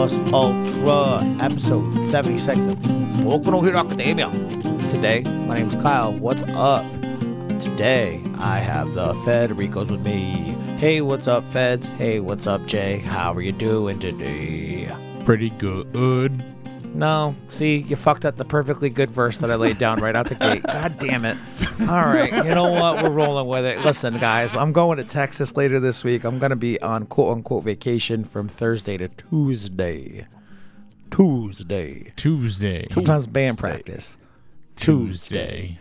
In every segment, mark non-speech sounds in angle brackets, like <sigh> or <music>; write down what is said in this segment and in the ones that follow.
Plus Ultra, episode 76 of Boku no Hero Academia. Today, my name is Kyle. What's up? Today, I have the Federicos with me. Hey, what's up, Feds? Hey, what's up, Jay? How are you doing today? Pretty good. No, see, you fucked up the perfectly good verse that I laid down right out the gate. God damn it. All right, you know what? We're rolling with it. Listen, guys, I'm going to Texas later this week. I'm going to be on quote unquote vacation from Thursday to Tuesday. Tuesday. Tuesday. Sometimes band practice. Tuesday.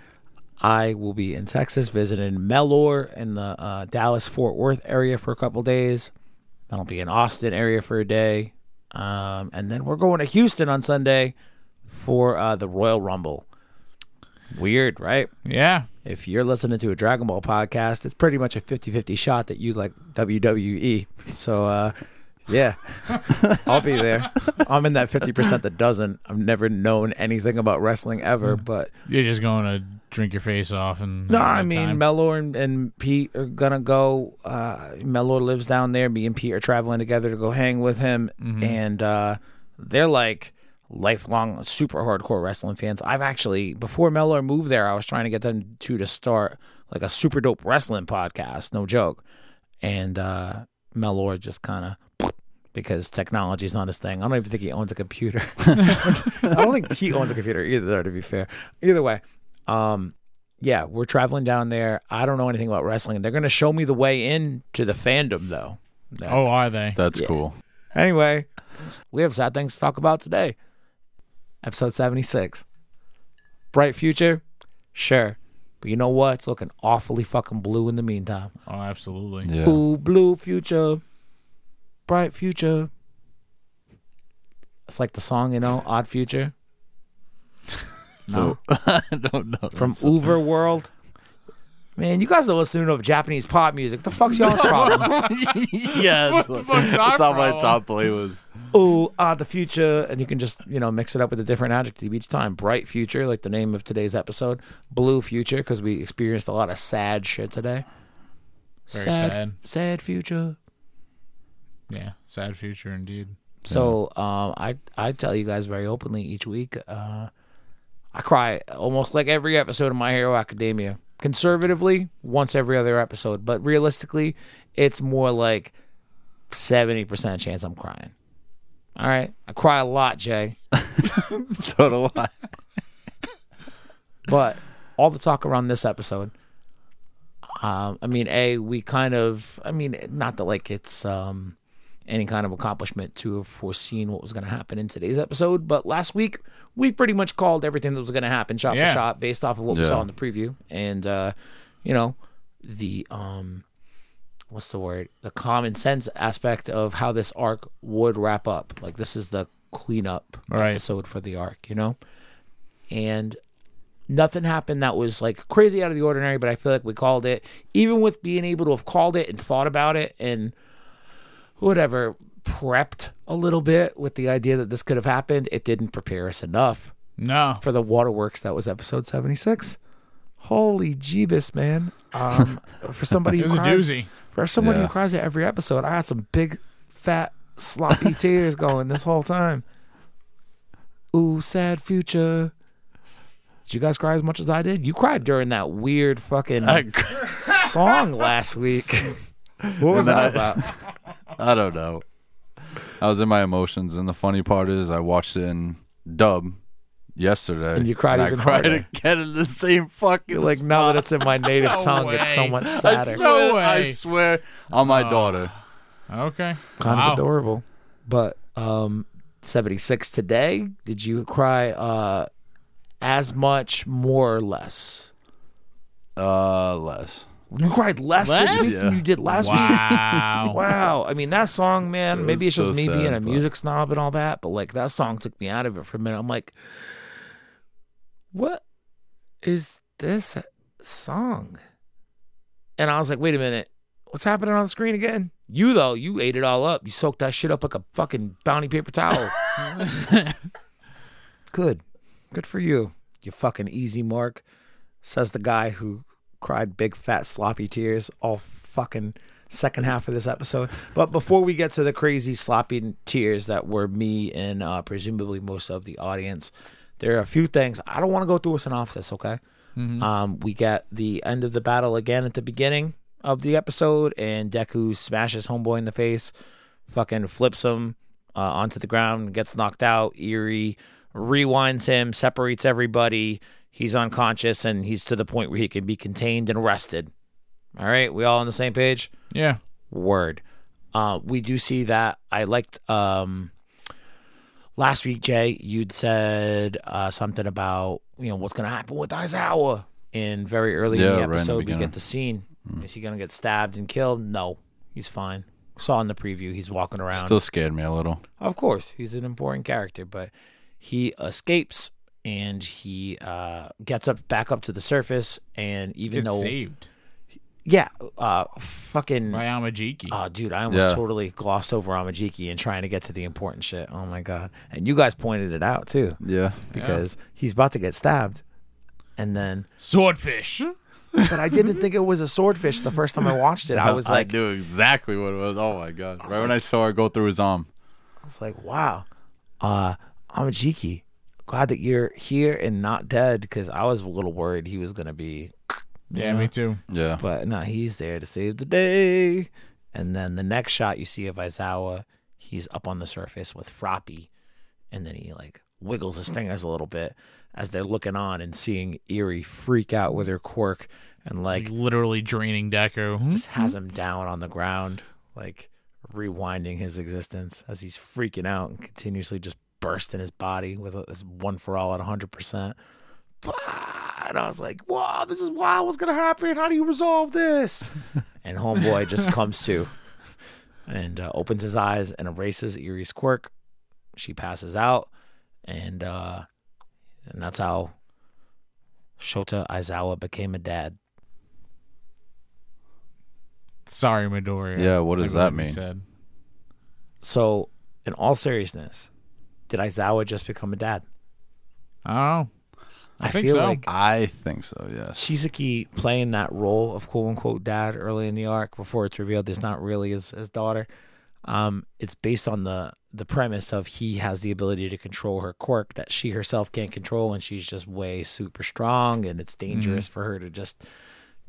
I will be in Texas visiting Mellor in the uh, Dallas Fort Worth area for a couple days. I'll be in Austin area for a day. Um, and then we're going to Houston on Sunday for uh, the Royal Rumble. Weird, right? Yeah. If you're listening to a Dragon Ball podcast, it's pretty much a 50 50 shot that you like WWE. So, uh, yeah, <laughs> I'll be there. I'm in that 50% that doesn't. I've never known anything about wrestling ever, but You're just going to drink your face off and no, I mean, time. Mellor and, and Pete are gonna go. Uh, Mellor lives down there. Me and Pete are traveling together to go hang with him, Mm-hmm. and uh, they're like lifelong super hardcore wrestling fans. I've actually before Mellor moved there, I was trying to get them to to start like a super dope wrestling podcast. No joke, and uh, Mellor just kind of. Because technology is not his thing. I don't even think he owns a computer. <laughs> I don't think he owns a computer either. To be fair, either way, um, yeah, we're traveling down there. I don't know anything about wrestling. They're going to show me the way in to the fandom, though. That- oh, are they? That's Yeah. cool. Anyway, we have sad things to talk about today. Episode 76. Bright future? Sure. But you know what? It's looking awfully fucking blue in the meantime. Oh, absolutely. Yeah. Ooh, blue future. Bright future. It's like the song, you know, Odd Future. <laughs> No. I <laughs> <laughs> don't know. From UVERworld. Man, you guys are listening to Japanese pop music. What the fuck's y'all's problem? <laughs> yeah, What that's, the fuck's our that's how my problem? top play was. Ooh, ah, the future, and you can just you know mix it up with a different adjective each time. Bright future, like the name of today's episode. Blue future, because we experienced a lot of sad shit today. Very sad, sad. sad future. Yeah. Sad future indeed. So um, I I tell you guys very openly each week. Uh, I cry almost like every episode of My Hero Academia. Conservatively, once every other episode, but realistically, it's more like seventy percent chance I'm crying. All right, I cry a lot, Jay. <laughs> So do I. <laughs> But all the talk around this episode, um, I mean, a we kind of, I mean, not that like it's um, any kind of accomplishment to have foreseen what was going to happen in today's episode, but last week we pretty much called everything that was going to happen shot Yeah. for shot based off of what we saw in the preview, and uh, you know, the um, what's the word? The common sense aspect of how this arc would wrap up. Like this is the cleanup Right. episode for the arc, you know, and nothing happened that was like crazy out of the ordinary, but I feel like we called it. Even with being able to have called it and thought about it and whatever, prepped a little bit with the idea that this could have happened, it didn't prepare us enough No. for the waterworks that was episode 76. Holy Jeebus, man. Um, <laughs> for somebody who cries, for somebody who cries at every episode, I had some big, fat, sloppy <laughs> tears going this whole time. Ooh, sad future. Did you guys cry as much as I did? You cried during that weird fucking song last week. <laughs> What was that about? <laughs> I don't know. I was in my emotions, and the funny part is, I watched it in dub yesterday, And you cried even I cried harder. again in the same fucking. You're like, now that it's in my native <laughs> No tongue, it's so way. much I sadder. swear, No I swear on my Oh. daughter. Okay. kind wow. of adorable. But um 76 today, did you cry uh as much, more or less? Uh, less. You cried less, Less? this week than Yeah. you did last week. Wow. <laughs> Wow. I mean, that song, man, It maybe it's was just so me being a but- music snob and all that, but like that song took me out of it for a minute. I'm like, what is this song? And I was like, wait a minute. What's happening on the screen again? You, though, you ate it all up. You soaked that shit up like a fucking bounty paper towel. <laughs> Good. Good for you. You fucking easy mark. Says the guy who cried big fat sloppy tears all fucking second half of this episode. But before we get to the crazy sloppy tears that were me and uh, presumably most of the audience, there are a few things I don't want to go through a synopsis. Okay, um, we get the end of the battle again at the beginning of the episode, and Deku smashes Homeboy in the face, fucking flips him uh, onto the ground, gets knocked out. Eri rewinds him, separates everybody. He's unconscious, and he's to the point where he can be contained and arrested. All right, we all on the same page. Yeah. Word. Uh, we do see that. I liked um, last week, Jay. You'd said uh, something about you know what's gonna happen with Aizawa. In very early in Yeah, the right in the episode, we get the scene. Is he gonna get stabbed and killed? No, he's fine. Saw in the preview, he's walking around. Still scared me a little. Of course, he's an important character, but he escapes and he uh, gets up back up to the surface. And even Gets though, saved yeah, uh, fucking, by Amajiki. oh, dude, I almost Yeah. totally glossed over Amajiki and trying to get to the important shit. Oh my god! And you guys pointed it out too Yeah. because he's about to get stabbed, and then, Swordfish. but I didn't think it was a swordfish the first time I watched it. I <laughs> was like, I knew exactly what it was. Oh my god! Right when I saw her go through his arm. I was like, wow, uh, Amajiki, glad that you're here and not dead because I was a little worried he was gonna be. <clears throat> Yeah, me too. Yeah. But no, he's there to save the day. And then the next shot you see of Aizawa, he's up on the surface with Froppy, and then he like wiggles his fingers a little bit as they're looking on and seeing Eri freak out with her quirk and like Like literally draining Deku. just hmm? has hmm? him down on the ground, like rewinding his existence as he's freaking out and continuously just bursting his body with a, this one for all at 100%. And I was like, wow, this is wild. What's going to happen? How do you resolve this? <laughs> and Homeboy just comes to and uh, opens his eyes and erases Eri's quirk. She passes out. And, uh, and that's how Shota Aizawa became a dad. Sorry, Midoriya. Yeah, what does I that believe mean? Said. So, in all seriousness, did Aizawa just become a dad? I. I think feel so. like I think so. Yes. Chisaki playing that role of quote unquote dad early in the arc before it's revealed it's not really his, his daughter. Um, it's based on the the premise of he has the ability to control her quirk that she herself can't control, and she's just way super strong, and it's dangerous for her to just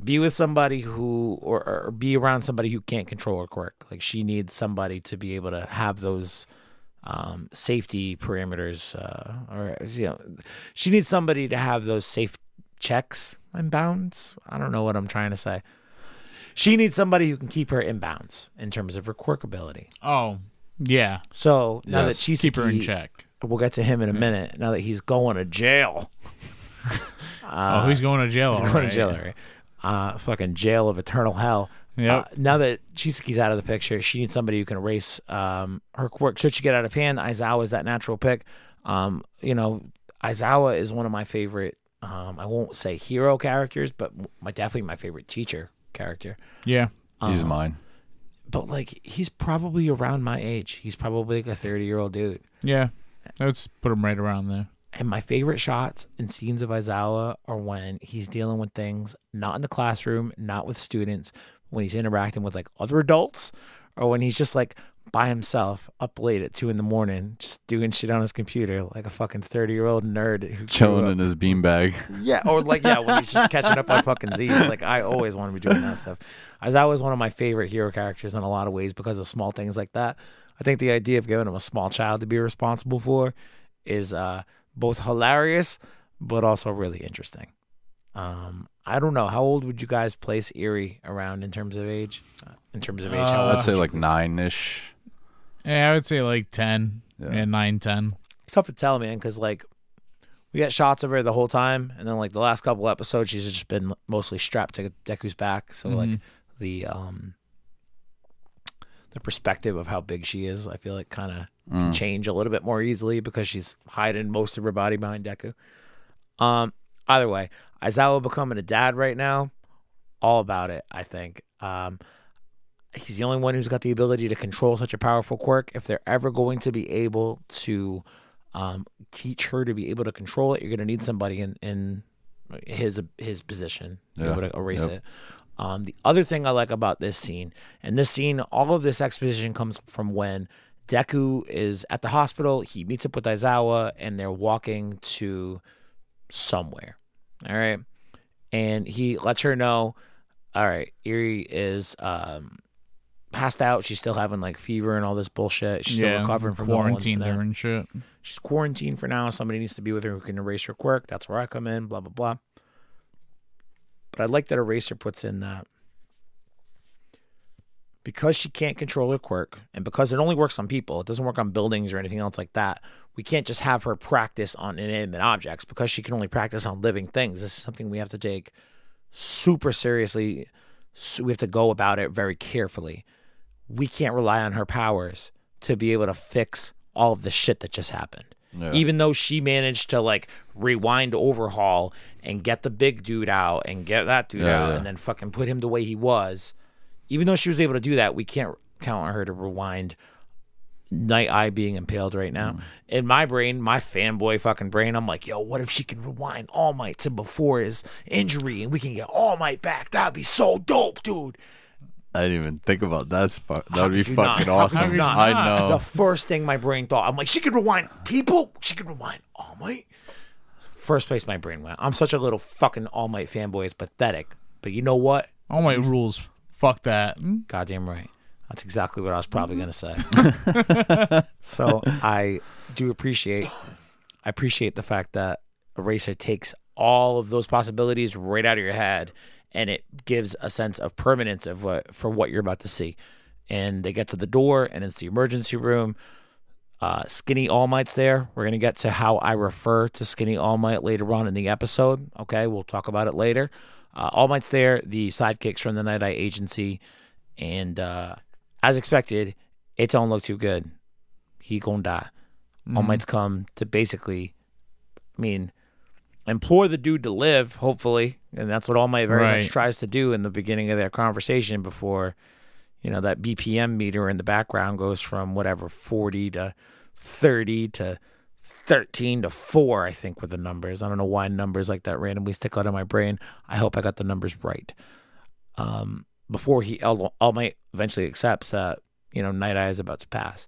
be with somebody who or, or be around somebody who can't control her quirk. Like she needs somebody to be able to have those um, safety parameters, uh, or you know, she needs somebody to have those safe checks and bounds. I don't know what I'm trying to say. She needs somebody who can keep her in bounds in terms of her quirk ability. Oh, yeah. So now Yes. that she's Keep her in check. we'll get to him in a minute. Now that he's going to jail, <laughs> <laughs> oh, he's going to jail. he's going right. to jail, right? Uh, fucking jail of eternal hell. Yep. Uh, now that Chisaki's out of the picture, she needs somebody who can erase um, her quirk. Should she get out of hand, Aizawa is that natural pick. Um, you know, Aizawa is one of my favorite. Um, I won't say hero characters, but my definitely my favorite teacher character. yeah. He's Uh, mine. But like, he's probably around my age. He's probably like a thirty year old dude. Yeah. Let's put him right around there. And my favorite shots and scenes of Aizawa are when he's dealing with things not in the classroom, not with students, when he's interacting with like other adults, or when he's just like by himself up late at two in the morning, just doing shit on his computer like a fucking thirty year old nerd who Chilling in his beanbag. Yeah, or like yeah, when he's just catching up on fucking Z. Like I always want to be doing that stuff. Aizawa is one of my favorite hero characters in a lot of ways because of small things like that. I think the idea of giving him a small child to be responsible for is uh, both hilarious but also really interesting. Um, I don't know how old would you guys place Eri around in terms of age? Uh, in terms of age, how Uh, old? I'd say like nine ish. Yeah, I would say like 10. Yeah. Yeah, 9, 10. it's tough to tell, man, because like we got shots of her the whole time, and then like the last couple episodes, she's just been mostly strapped to Deku's back. So like Mhm. the um the perspective of how big she is, I feel like kind of Mm. change a little bit more easily because she's hiding most of her body behind Deku. Um, either way, Aizawa becoming a dad right now, all about it. I think. Um, he's the only one who's got the ability to control such a powerful quirk. If they're ever going to be able to um, teach her to be able to control it, you're going to need somebody in in his his position to be able to erase Yep. it. Um, the other thing I like about this scene, and this scene, all of this exposition comes from when Deku is at the hospital. He meets up with Aizawa, and they're walking to somewhere. All right, and he lets her know, all right, Eri is um, passed out. She's still having like fever and all this bullshit. She's still recovering from quarantine her and shit. She's quarantined for now. Somebody needs to be with her who can erase her quirk. That's where I come in. Blah blah blah. But I like that Eraser puts in that because she can't control her quirk, and because it only works on people, it doesn't work on buildings or anything else like that. We can't just have her practice on inanimate objects because she can only practice on living things. This is something we have to take super seriously. So we have to go about it very carefully. We can't rely on her powers to be able to fix all of the shit that just happened. Yeah. Even though she managed to like rewind overhaul and get the big dude out and get that dude Yeah, out yeah. and then fucking put him the way he was, even though she was able to do that, we can't count on her to rewind Night Eye being impaled right now. Mm. In my brain, my fanboy fucking brain, I'm like, yo, what if she can rewind All Might to before his injury and we can get All Might back? That'd be so dope, dude. I didn't even think about that. That's fu- that would be you not? fucking awesome. not? I know. The first thing my brain thought, I'm like, she could rewind people. She could rewind All Might. First place my brain went. I'm such a little fucking All Might fanboy. It's pathetic. But you know what? All my rules. Fuck that. Goddamn right. That's exactly what I was probably gonna say. <laughs> <laughs> so I do appreciate I appreciate the fact that Eraser takes all of those possibilities right out of your head and it gives a sense of permanence of what for what you're about to see. And they get to the door and it's the emergency room. Uh, Skinny All Might's there. We're gonna get to how I refer to Skinny All Might later on in the episode. Okay, we'll talk about it later. Uh, All Might's there. The sidekicks from the Night Eye Agency, and uh, as expected, it don't look too good. He gonna die. All Might's come to basically, I mean, implore the dude to live. Hopefully, and that's what All Might very much tries to do in the beginning of their conversation before you know that BPM meter in the background goes from whatever 40 to 30 to 13 to 4 I think were the numbers. I don't know why numbers like that randomly stick out of my brain. I hope I got the numbers right. Um before he All, All Might eventually accepts that you know Night Eye is about to pass.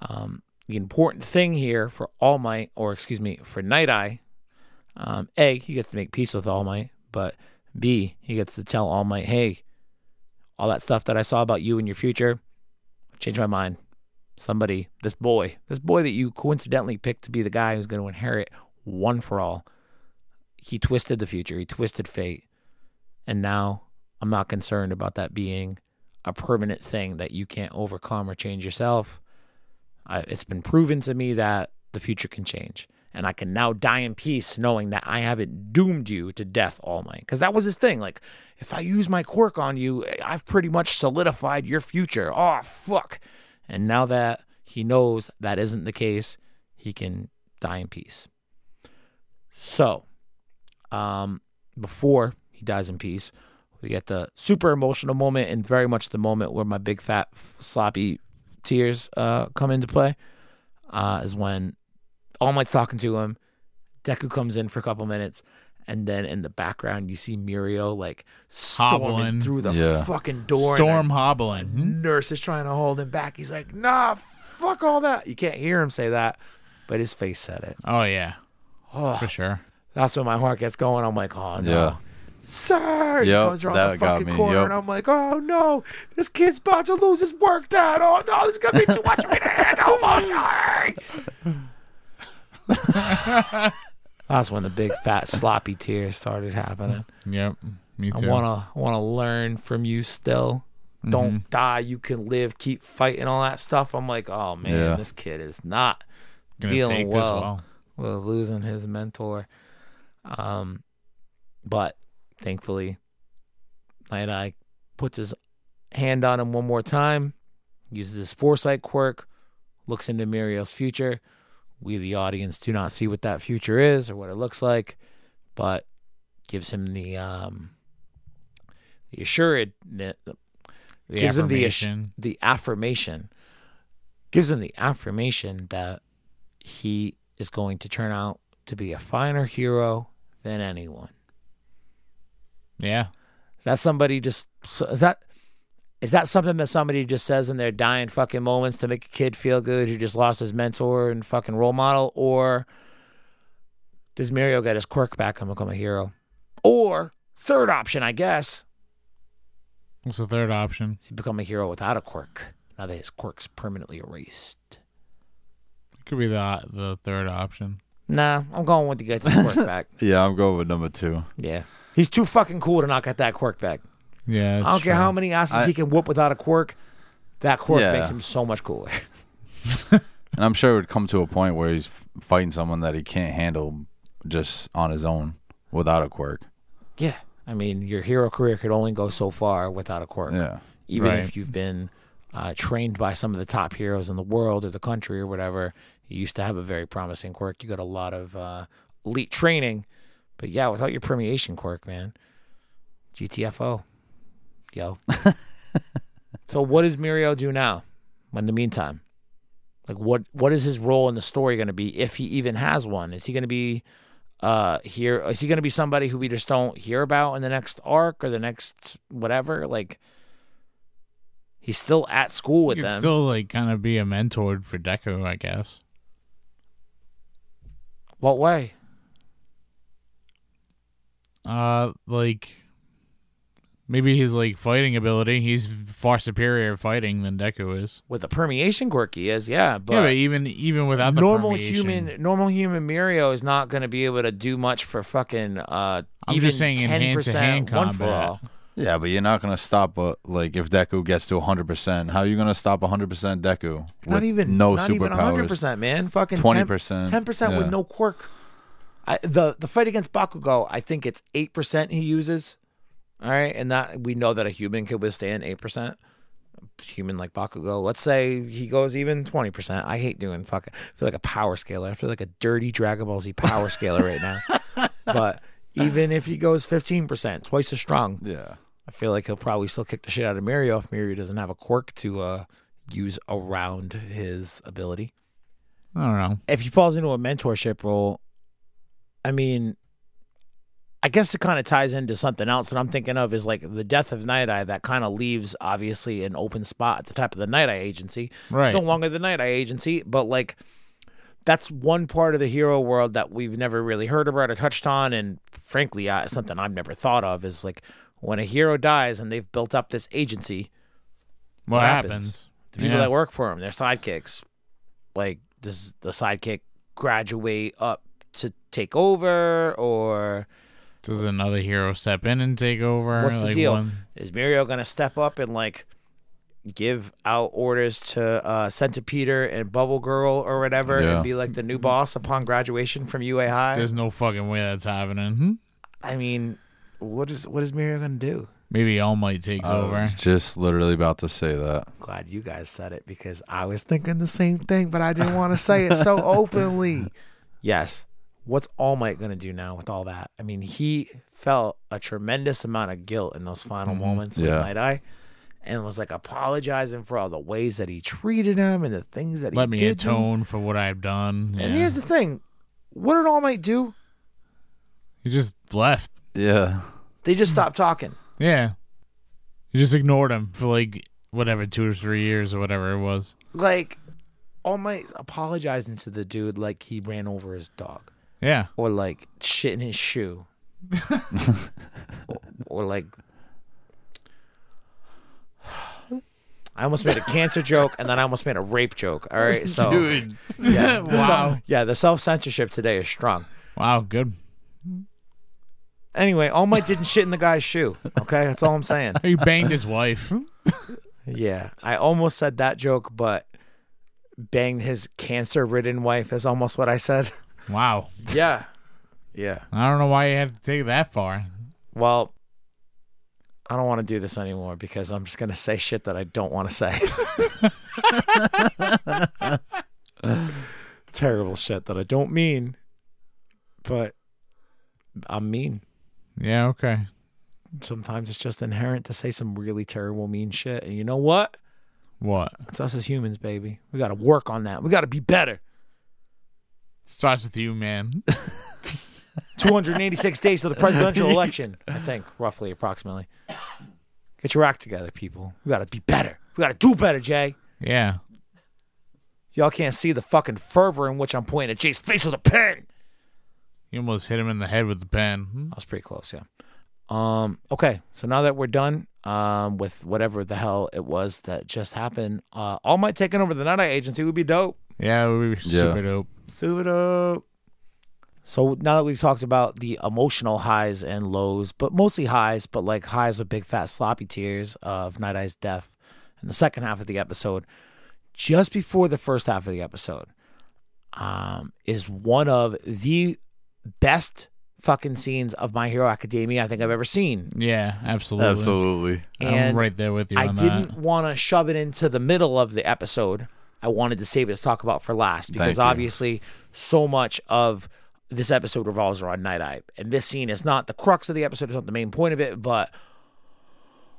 Um the important thing here for All Might or excuse me for Night Eye um A he gets to make peace with All Might, but B he gets to tell All Might, "Hey, all that stuff that I saw about you and your future, changed my mind. Somebody, this boy, this boy that you coincidentally picked to be the guy who's going to inherit one for all, he twisted the future, he twisted fate. And now I'm not concerned about that being a permanent thing that you can't overcome or change yourself. I, it's been proven to me that the future can change. And I can now die in peace knowing that I haven't doomed you to death, All Might. Because that was his thing. Like, if I use my quirk on you, I've pretty much solidified your future. Oh, fuck. And now that he knows that isn't the case, he can die in peace. So, um, before he dies in peace, we get the super emotional moment and very much the moment where my big fat sloppy tears uh, come into play. Uh, is when All Might's talking to him. Deku comes in for a couple minutes, and then in the background you see Mirio like storming Hobbling. through the Yeah. fucking door. Storm hobbling. nurse is trying to hold him back. He's like, "Nah, fuck all that." You can't hear him say that, but his face said it. Oh yeah, Oh, <sighs> for sure. that's when my heart gets going. I'm like, "Oh no." Yeah. Sir, he Yep, comes around that the fucking me, corner, yep. and I'm like, "Oh no, this kid's about to lose his work, Dad! Oh no, this is gonna be too much for me to handle." emotionally." <laughs> That's when the big fat sloppy tears started happening. Yep. Me too. I wanna wanna learn from you still. Don't die. You can live. Keep fighting. All that stuff. I'm like, oh man, Yeah. this kid is not Gonna dealing well, well. with losing his mentor. Um, but thankfully, Night Eye puts his hand on him one more time, uses his foresight quirk, looks into Mirio's future. We, the audience, do not see what that future is or what it looks like, but gives him the um, the assured The gives him the the affirmation gives him the affirmation that he is going to turn out to be a finer hero than anyone. Yeah. Is that somebody just is that is that something that somebody just says in their dying fucking moments to make a kid feel good who just lost his mentor and fucking role model, or does Mirio get his quirk back and become a hero? Or third option, I guess, What's the third option? does he become a hero without a quirk now that his quirk's permanently erased? Could be the the third option. Nah, I'm going with the get his quirk <laughs> back. Yeah, I'm going with number two. Yeah, he's too fucking cool to not get that quirk back. Yeah, I don't care how many asses I- he can whoop without a quirk. That quirk Yeah. makes him so much cooler. <laughs> And I'm sure it would come to a point where he's fighting someone that he can't handle just on his own without a quirk. Yeah. I mean, your hero career could only go so far without a quirk. Yeah. Even Right. if you've been uh, trained by some of the top heroes in the world or the country or whatever, you used to have a very promising quirk. You got a lot of uh, elite training. But yeah, without your permeation quirk, man, GTFO. Yo. <laughs> so what does Mirio do now in the meantime? Like what what is his role in the story going to be if he even has one? Is he going to be uh here is he going to be somebody who we just don't hear about in the next arc or the next whatever like he's still at school with could them still like kind of be a mentor for Deku, I guess. what way Uh, like maybe his like fighting ability. He's far superior at fighting than Deku is. with the permeation quirk he is yeah but, yeah, but even even without the normal permeation- human normal human Mirio is not going to be able to do much for fucking uh I'm even just saying 10% one for all Yeah, but you're not gonna stop. Uh, like if Deku gets to 100, percent how are you gonna stop 100 percent Deku? not with even no not even superpowers. 100% man fucking 20%, 10 percent with no quirk I, the the fight against Bakugo I think it's 8% he uses all right and that we know that a human could withstand 8% human like Bakugo let's say he goes even 20% I hate doing fucking I feel like a power scaler I feel like a dirty Dragon Ball Z power scaler right now <laughs> but even if he goes 15% twice as strong Yeah. I feel like he'll probably still kick the shit out of Mirio if Mirio doesn't have a quirk to uh, use around his ability. I don't know. If he falls into a mentorship role, I mean, I guess it kind of ties into something else that I'm thinking of is like the death of Night Eye that kind of leaves obviously an open spot at the top of the Night Eye Agency. Right. It's no longer the Night Eye Agency, but like that's one part of the hero world that we've never really heard about or touched on, and frankly, uh, something I've never thought of is like when a hero dies and they've built up this agency, What, What happens? happens? the people Yeah. that work for him, their sidekicks, like does the sidekick graduate up to take over, or Does another hero step in and take over? What's the like deal? One, is Mirio gonna step up and like give out orders to uh, Centipeder and Bubble Girl or whatever, Yeah. and be like the new boss upon graduation from UA High? there's no fucking way that's happening. Hmm? I mean, what is what is Mirio gonna do? Maybe All Might takes I over. just literally about to say that. Glad you guys said it because I was thinking the same thing, but I didn't want to say it so <laughs> openly. Yes. What's All Might going to do now with all that? I mean, he felt a tremendous amount of guilt in those final mm-hmm. moments with Yeah. Night Eye and was like apologizing for all the ways that he treated him and the things that he Let me did. to him. atone for what I've done. And Yeah. here's the thing what did All Might do? he just left. Yeah. They just stopped talking. Yeah, he just ignored him for like whatever two or three years or whatever it was. Like, All Might apologizing to the dude like he ran over his dog. Yeah, or like shit in his shoe, or, <laughs> or like. I almost made a cancer joke and then I almost made a rape joke. All right, so <laughs> dude. yeah, the <laughs> wow. self- yeah, the self censorship today is strong. Wow, good. Anyway, All Might didn't shit in the guy's shoe. Okay, that's all I'm saying. He banged his wife. Yeah, I almost said that joke, but banged his cancer-ridden wife is almost what I said. Wow. Yeah, yeah. I don't know why you had to take it that far. Well, I don't want to do this anymore because I'm just going to say shit that I don't want to say. <laughs> Terrible shit that I don't mean, but I'm mean. Yeah, okay. Sometimes it's just inherent to say some really terrible, mean shit. And you know what? What? It's us as humans, baby. We got to work on that. We got to be better. Starts with you, man. <laughs> 286 days to the presidential <laughs> election, I think, roughly, approximately. Get your act together, people. We got to be better. We got to do better, Jay. Yeah. Y'all can't see the fucking fervor in which I'm pointing at Jay's face with a pen. You almost hit him in the head with the pen. Hmm? I was pretty close, yeah. Um, okay, so now that we're done um, with whatever the hell it was that just happened, uh, All Might taking over the Night Eye Agency would be dope. Yeah, we were Yeah. super dope. Super dope. So now that we've talked about the emotional highs and lows, but mostly highs, but like highs with big fat sloppy tears of Night Eye's death in the second half of the episode, just before the first half of the episode, um, is one of the best fucking scenes of My Hero Academia I think I've ever seen. Yeah, absolutely. Absolutely. And I'm right there with you I on didn't want to shove it into the middle of the episode. I wanted to save it to talk about for last because Thank you. obviously so much of this episode revolves around Night Eye. And this scene is not the crux of the episode, it's not the main point of it, but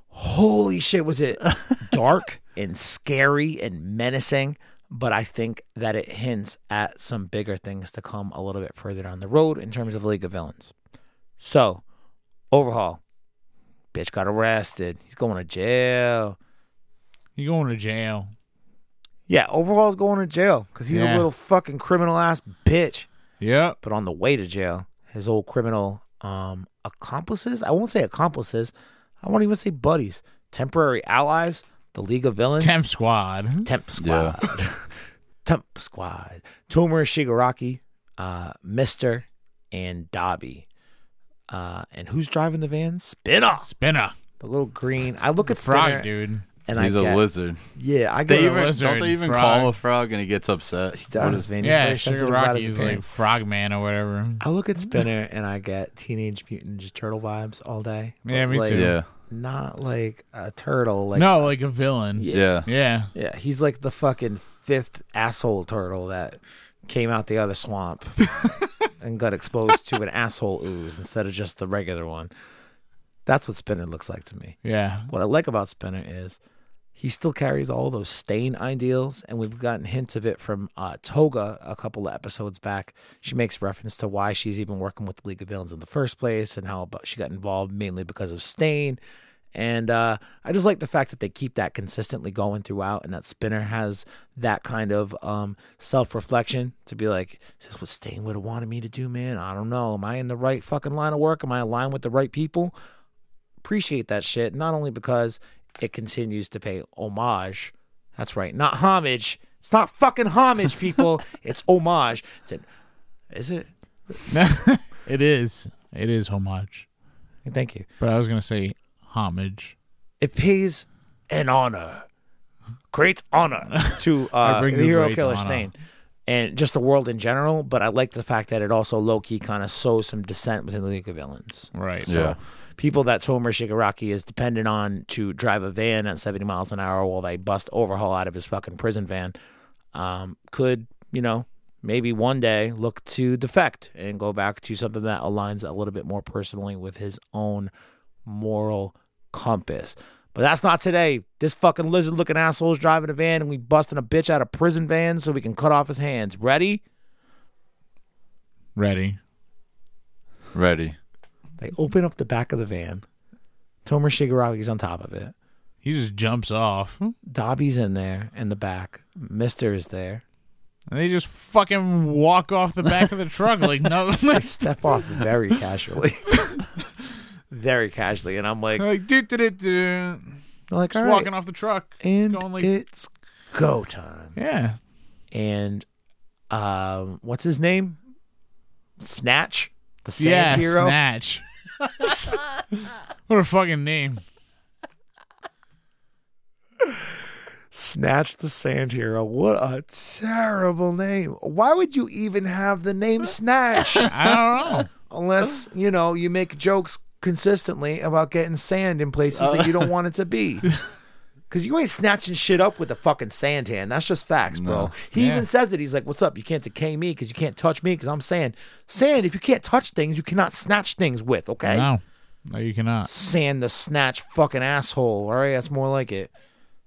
holy shit, was it <laughs> dark and scary and menacing. But I think that it hints at some bigger things to come a little bit further down the road in terms of the League of Villains. So, overhaul. Bitch got arrested. He's going to jail. You going to jail? Yeah, Overhaul's going to jail because he's a little fucking criminal ass bitch. Yep. But on the way to jail, his old criminal um accomplices, I won't say accomplices, I won't even say buddies, temporary allies, the League of Villains, Temp squad. Temp Squad, <laughs> Temp Squad, Tomura Shigaraki, uh, Mister, and Dabi. Uh, and who's driving the van? Spinner, Spinner. the little green. I look at Frog, Spinner dude. and He's I a get, lizard. yeah, I They get even, lizard, don't they even frog. call him a frog and he gets upset? he does, man. He's Yeah, very sensitive about his is like appearance. Frogman or whatever. I look at Spinner and I get Teenage Mutant Ninja Turtle vibes all day. Yeah, me like, too. Yeah. Not like a turtle. Like no, like a villain. Yeah. Yeah. Yeah. yeah, he's like the fucking fifth asshole turtle that came out the other swamp <laughs> and got exposed to an asshole ooze instead of just the regular one. That's what Spinner looks like to me. Yeah. What I like about Spinner is he still carries all those stain ideals, and we've gotten hints of it from uh, Toga a couple of episodes back. She makes reference to why she's even working with the League of Villains in the first place, and how she got involved mainly because of stain. And uh, I just like the fact that they keep that consistently going throughout, and that Spinner has that kind of um, self reflection to be like, "Is this what Stain would have wanted me to do, man? I don't know. Am I in the right fucking line of work? Am I aligned with the right people?" appreciate that shit, not only because it continues to pay homage. That's right, not homage. It's not fucking homage, <laughs> people. it's homage. It's an, is it? <laughs> it is. It is homage. Thank you. But I was gonna say homage. It pays an honor, great honor <laughs> to uh, bring the hero killer honor. Stain. And just the world in general, but I like the fact that it also low key kind of sows some dissent within the League of Villains. Right. So Yeah. People that Tomura Shigaraki is dependent on to drive a van at 70 miles an hour while they bust overhaul out of his fucking prison van um, could, you know, maybe one day look to defect and go back to something that aligns a little bit more personally with his own moral compass. But that's not today. This fucking lizard looking asshole is driving a van and we busting a bitch out of prison van so we can cut off his hands. Ready? Ready. Ready. They open up the back of the van. Tomura Shigaraki's on top of it. He just jumps off. Dabi's in there in the back. Mister is there. And they just fucking walk off the back of the truck like <laughs> no They step off very casually. <laughs> very casually. And I'm like, like do do do do. like Just all walking off the truck. And going like- it's go time. Yeah. And um, what's his name? Snatch? The sand yeah, hero? Snatch. <laughs> what a fucking name. Snatch the Sand Hero. What a terrible name. Why would you even have the name Snatch? <laughs> I don't know. Unless, you know, you make jokes consistently about getting sand in places that you don't want it to be. <laughs> Because you ain't snatching shit up with a fucking sand hand. That's just facts, bro. No. He Yeah. even says it. He's like, What's up? You can't decay me because you can't touch me because I'm sand. Sand, if you can't touch things, you cannot snatch things with, okay? No. No, you cannot. Sand the snatch fucking asshole. All right, that's more like it.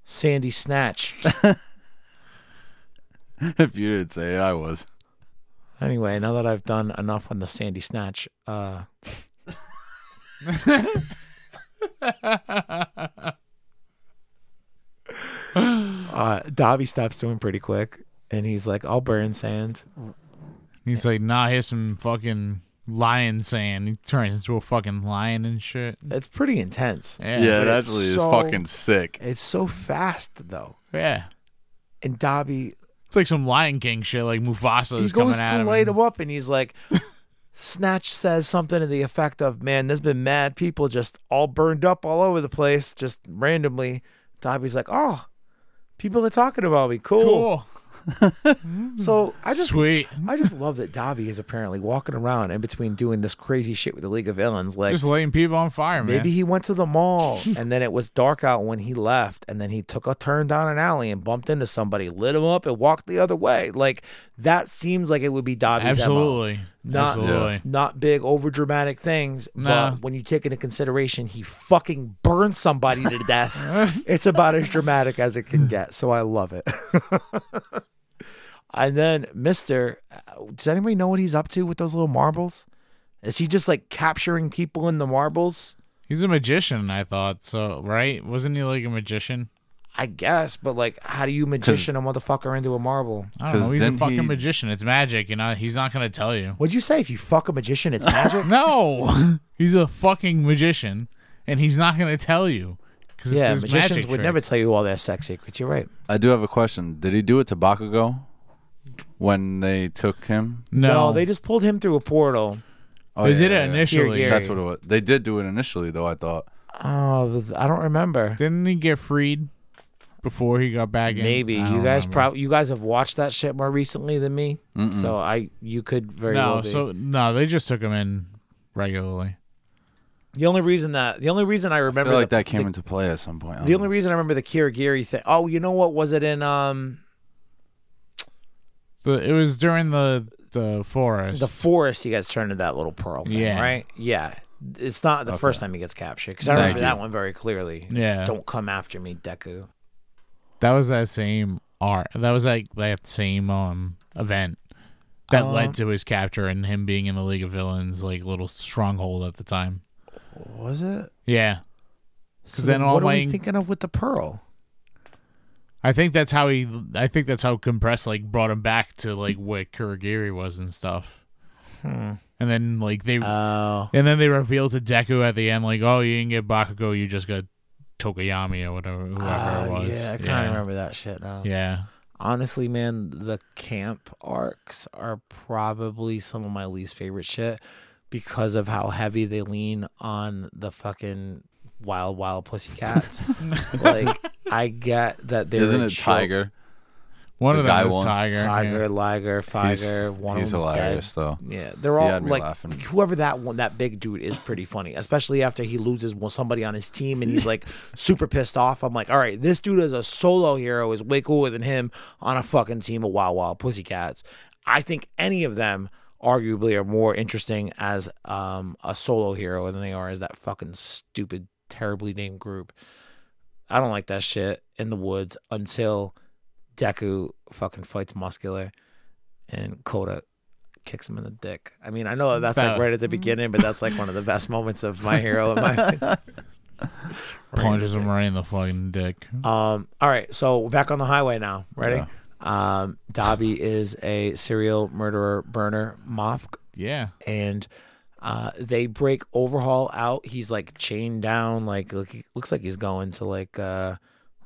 Sandy Snatch. <laughs> if you didn't say it, I was. Anyway, now that I've done enough on the Sandy Snatch, uh, <laughs> <laughs> uh, Dabi stops to him pretty quick, and he's like, "I'll burn sand." He's like, nah, here's some fucking lion sand. He turns into a fucking lion and shit. It's pretty intense. Yeah. Yeah, but it it's actually is so- fucking sick. It's so fast though, Yeah. and Dabi It's like some Lion King shit, like Mufasa he is coming goes at to him. light and- him up, and he's like, Snatch says something to the effect of, "Man, there's been mad people just all burned up all over the place, just randomly." Dabi's like, "Oh, people are talking about me. Cool." Cool. <laughs> Mm. So I just Sweet. I just love that Dabi is apparently walking around in between doing this crazy shit with the League of Villains. Like Just lighting people on fire, man. maybe he went to the mall <laughs> and then it was dark out when he left, and then he took a turn down an alley and bumped into somebody, lit him up, and walked the other way. Like that seems like it would be Dabi's MO. Not Absolutely. not big over dramatic things, Nah. but when you take into consideration he fucking burned somebody to death, <laughs> it's about as dramatic as it can get. So I love it. <laughs> and then Mister, uh, does anybody know what he's up to with those little marbles? Is he just like capturing people in the marbles? He's a magician, I thought. So, right? Wasn't he like a magician? I guess, but like, how do you magician a motherfucker into a marble? I don't know. 'Cause He's a didn't fucking he- magician. It's magic, you know. He's not gonna tell you. What'd you say? If you fuck a magician, it's magic. <laughs> No, he's a fucking magician, and he's not gonna tell you because yeah, it's his magicians magic would trick. never tell you all their sex secrets. You're right. I do have a question. Did he do it to Bakugo when they took him? No, they just pulled him through a portal. Oh, They yeah, did it yeah, yeah. initially. Gary. That's what it was. They did do it initially, though. I thought. Oh, I don't remember. Didn't he get freed before he got back in? Maybe you guys probably you guys have watched that shit more recently than me, Mm-mm. so I you could very no. well be. So no, they just took him in regularly. the only reason that the only reason I I remember feel like the, that came the, into play at some point. I the don't only know. reason I remember the Kurogiri thing. Oh, you know what was it in um So it was during the the forest. the forest? He gets turned into that little pearl thing, Yeah. right? Yeah. It's not the first time he gets captured because I Thank remember that one very clearly. It's, Yeah. don't come after me, Deku. That was that same art. That was like that same um event that Um, led to his capture and him being in the League of Villains, like little stronghold at the time. Was it? Yeah, So then all what are we thinking of with the pearl? I think that's how he. I think that's how Compress like brought him back to like where Kurogiri was and stuff. Hmm. And then like they Oh, and then they revealed to Deku at the end like, oh, you didn't get Bakugo, you just got Tokoyami or whatever whoever Ah, it was. yeah, I kind of remember that shit now. Yeah. Honestly, man, the camp arcs are probably some of my least favorite shit because of how heavy they lean on the fucking wild, wild pussycats. <laughs> like, I get that they're Isn't a it joke. Tiger? One The of guy them was won. Tiger. Tiger, yeah. Liger, Figer, one He's of them's hilarious, dead. though. Yeah, they're He all like laughing. whoever that one, that big dude is pretty funny, especially after he loses somebody on his team and he's like <laughs> super pissed off. I'm like, all right, this dude as a solo hero is way cooler than him on a fucking team of wild wild pussycats. I think any of them arguably are more interesting as um, a solo hero than they are as that fucking stupid, terribly named group. I don't like that shit in the woods until Deku fucking fights Muscular and Kota kicks him in the dick. I mean, I know that's like right at the beginning, but that's like one of the best moments of my hero. In my <laughs> Punches him right in the fucking dick. Um. All right. So we're back on the highway now. Ready? Yeah. Um. Dabi is a serial murderer, burner, Moth, Yeah. and uh, they break Overhaul out. He's like chained down. Like look, looks like he's going to like uh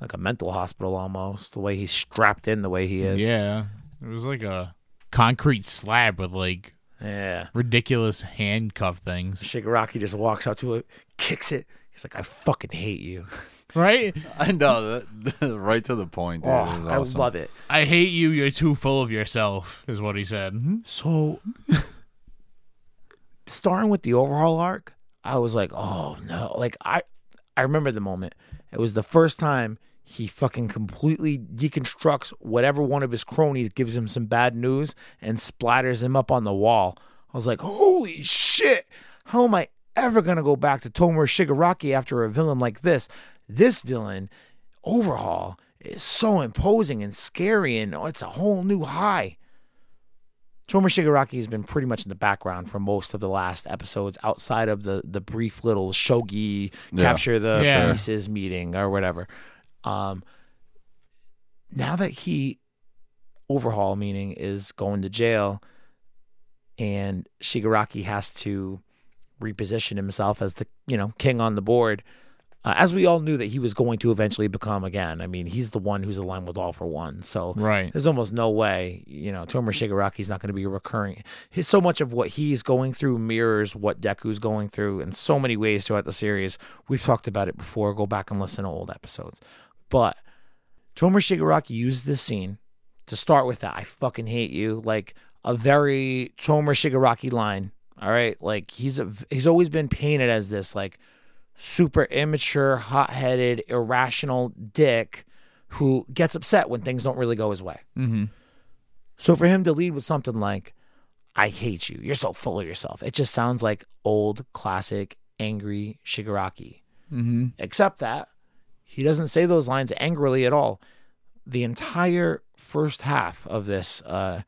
like a mental hospital almost. The way he's strapped in, the way he is. Yeah. It was like a concrete slab with like Yeah. ridiculous handcuff things. Shigaraki just walks up to it, kicks it. He's like, "I fucking hate you." <laughs> Right? I know that <laughs> right to the point. Dude. Oh, it was oh, I love it. I hate you, you're too full of yourself, is what he said. Mm-hmm. So, starting with the overhaul arc, I was like, "Oh no!" Like I, I remember the moment. It was the first time he fucking completely deconstructs whatever one of his cronies gives him some bad news and splatters him up on the wall. I was like, "Holy shit! How am I ever gonna go back to Tomura Shigaraki after a villain like this? This villain, overhaul." Is so imposing and scary, and oh, it's a whole new high. Tomura Shigaraki has been pretty much in the background for most of the last episodes, outside of the the brief little shogi Yeah. capture the Yeah. pieces meeting or whatever. Um, now that he overhaul meaning is going to jail, and Shigaraki has to reposition himself as the you know king on the board. Uh, as we all knew that he was going to eventually become again. I mean, he's the one who's aligned with all for one. So Right. there's almost no way, you know, Tomura Shigaraki's not going to be recurring. His, so much of what he's going through mirrors what Deku's going through in so many ways throughout the series. We've talked about it before. Go back and listen to old episodes. But Tomura Shigaraki used this scene to start with that. I fucking hate you. Like a very Tomura Shigaraki line. All right. Like he's a, he's always been painted as this like super immature, hot headed, irrational dick who gets upset when things don't really go his way. Mm-hmm. So for him to lead with something like, I hate you, you're so full of yourself, it just sounds like old, classic, angry Shigaraki. Mm-hmm. Except that he doesn't say those lines angrily at all. The entire first half of this, uh,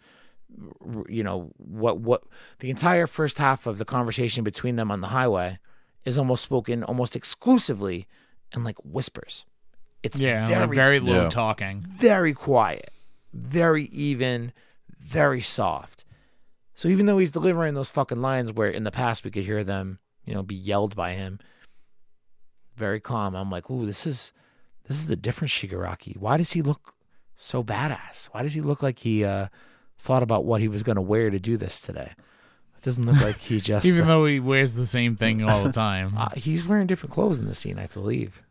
you know, what, what, the entire first half of the conversation between them on the highway is almost spoken almost exclusively in like whispers. It's Yeah. very, like very low Yeah. talking. very quiet, very even, very soft. So even though he's delivering those fucking lines where in the past we could hear them, you know, be yelled by him, very calm. I'm like, ooh, this is this is a different Shigaraki. Why does he look so badass? Why does he look like he uh, thought about what he was going to wear to do this today? It doesn't look like he <laughs> just. Even uh, though he wears the same thing all the <laughs> time. uh, he's wearing different clothes in the scene, I believe.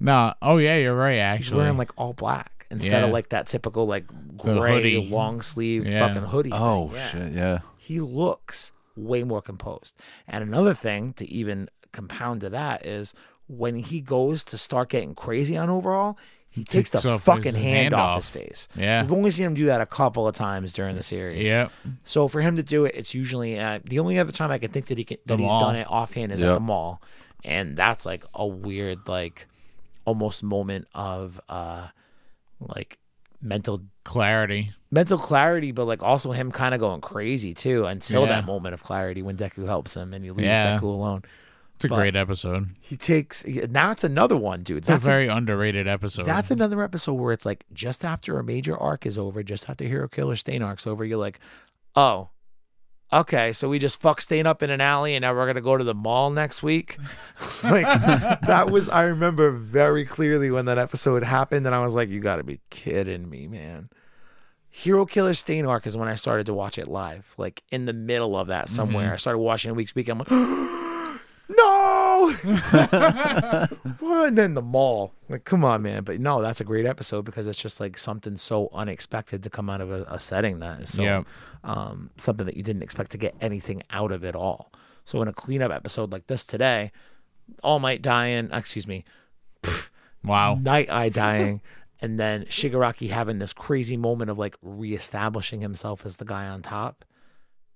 no. Oh yeah, you're right. Actually, he's wearing like all black instead of like that typical like The gray long sleeve Yeah. fucking hoodie. Oh thing. Yeah. shit, yeah. He looks way more composed. And another thing to even compound to that is when he goes to start getting crazy on Overhaul, he takes the off fucking hand, hand off, off. his face. Yeah. We've only seen him do that a couple of times during the series. Yeah. So for him to do it, it's usually at the only other time I can think that he can that The he's done it offhand is at the mall, and that's like a weird like almost moment of uh like mental Clarity. mental clarity, but like also him kind of going crazy too until Yeah. that moment of clarity when Deku helps him and he leaves Yeah. Deku alone. It's a But- great episode. He takes now it's another one, dude. That's a a- very underrated episode. that's another episode where it's like just after a major arc is over, just after Hero Killer Stain arc's over, you're like, oh, okay, so we just fuck Stain up in an alley and now we're gonna go to the mall next week. <laughs> like that was I remember very clearly when that episode happened, and I was like, you gotta be kidding me, man. Hero Killer Stain arc is when I started to watch it live, like in the middle of that somewhere. Mm-hmm. I started watching it weeks week. I'm like, <gasps> no, and then the mall. Like, come on, man. But no, that's a great episode because it's just like something so unexpected to come out of a, a setting that is so um, something that you didn't expect to get anything out of at all. So in a cleanup episode like this today, All Might dying, excuse me, wow. Night Eye <laughs> dying, and then Shigaraki having this crazy moment of like reestablishing himself as the guy on top,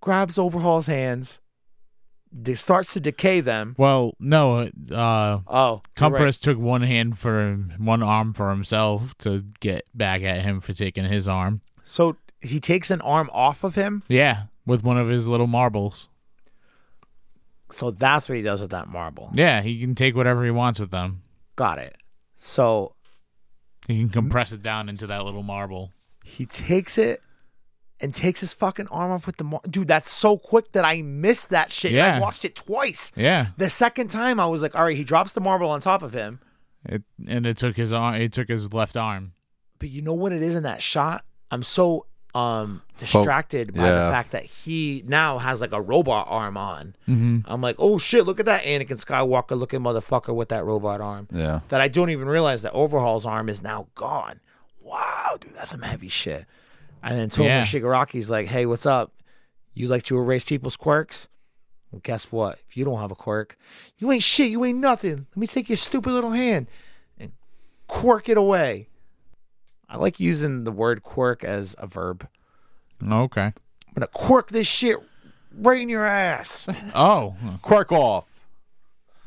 grabs Overhaul's hands, de- starts to decay them. Well, no. Uh, Oh, you're right. Compress took one hand for one arm for himself to get back at him for taking his arm. So he takes an arm off of him. Yeah, with one of his little marbles. So that's what he does with that marble. Yeah, he can take whatever he wants with them. Got it. So He can compress it down into that little marble. he takes it and takes his fucking arm off with the mar- dude. That's so quick that I missed that shit. and I watched it twice. Yeah, The second time, I was like, all right, he drops the marble on top of him. it, and it took his arm. It took his left arm. But you know what it is in that shot? I'm so um distracted by the fact that he now has like a robot arm on. Mm-hmm. I'm like, oh shit, look at that Anakin Skywalker looking motherfucker with that robot arm. Yeah. That I don't even realize that Overhaul's arm is now gone. Wow, dude, that's some heavy shit. And then Tomura Yeah. Shigaraki's like, hey, what's up? You like to erase people's quirks? Well, guess what? If you don't have a quirk, you ain't shit. You ain't nothing. Let me take your stupid little hand and quirk it away. I like using the word quirk as a verb. Okay. I'm gonna quirk this shit right in your ass. Oh, Quirk off.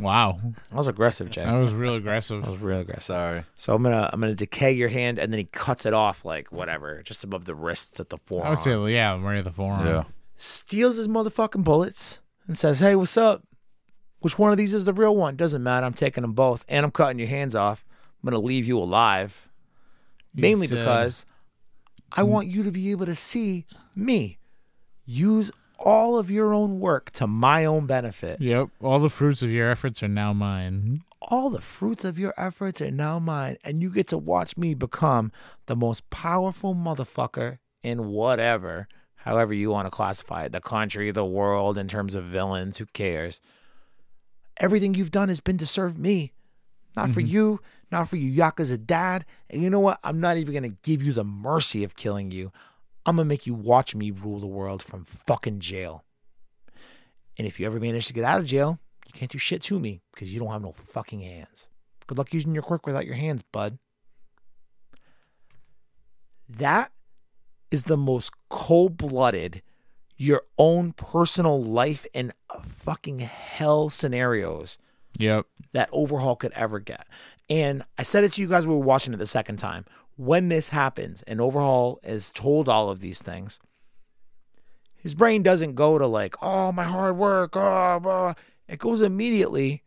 Wow, That was aggressive, Jay. that was real aggressive. That was real aggressive. Sorry. So I'm gonna I'm gonna decay your hand, and then he cuts it off like whatever, just above the wrists at the forearm. I would say, yeah, right at the forearm. Yeah. steals his motherfucking bullets and says, "Hey, what's up? Which one of these is the real one? Doesn't matter. I'm taking them both, and I'm cutting your hands off. I'm gonna leave you alive, mainly said- because I want you to be able to see me. Use all of your own work to my own benefit. Yep. All the fruits of your efforts are now mine. All the fruits of your efforts are now mine, and you get to watch me become the most powerful motherfucker in whatever, however you want to classify it the country, the world, in terms of villains, who cares? Everything you've done has been to serve me, not for mm-hmm. you, not for you Yakuza dad. And you know what? I'm not even going to give you the mercy of killing you. I'm to make you watch me rule the world from fucking jail. And if you ever manage to get out of jail, you can't do shit to me because you don't have no fucking hands. Good luck using your quirk without your hands, bud. That is the most cold blooded, your own personal life and fucking hell scenarios Yep. that Overhaul could ever get. And I said it to you guys when we were watching it the second time. When this happens and Overhaul is told all of these things, his brain doesn't go to like, oh, my hard work, oh, blah. It goes immediately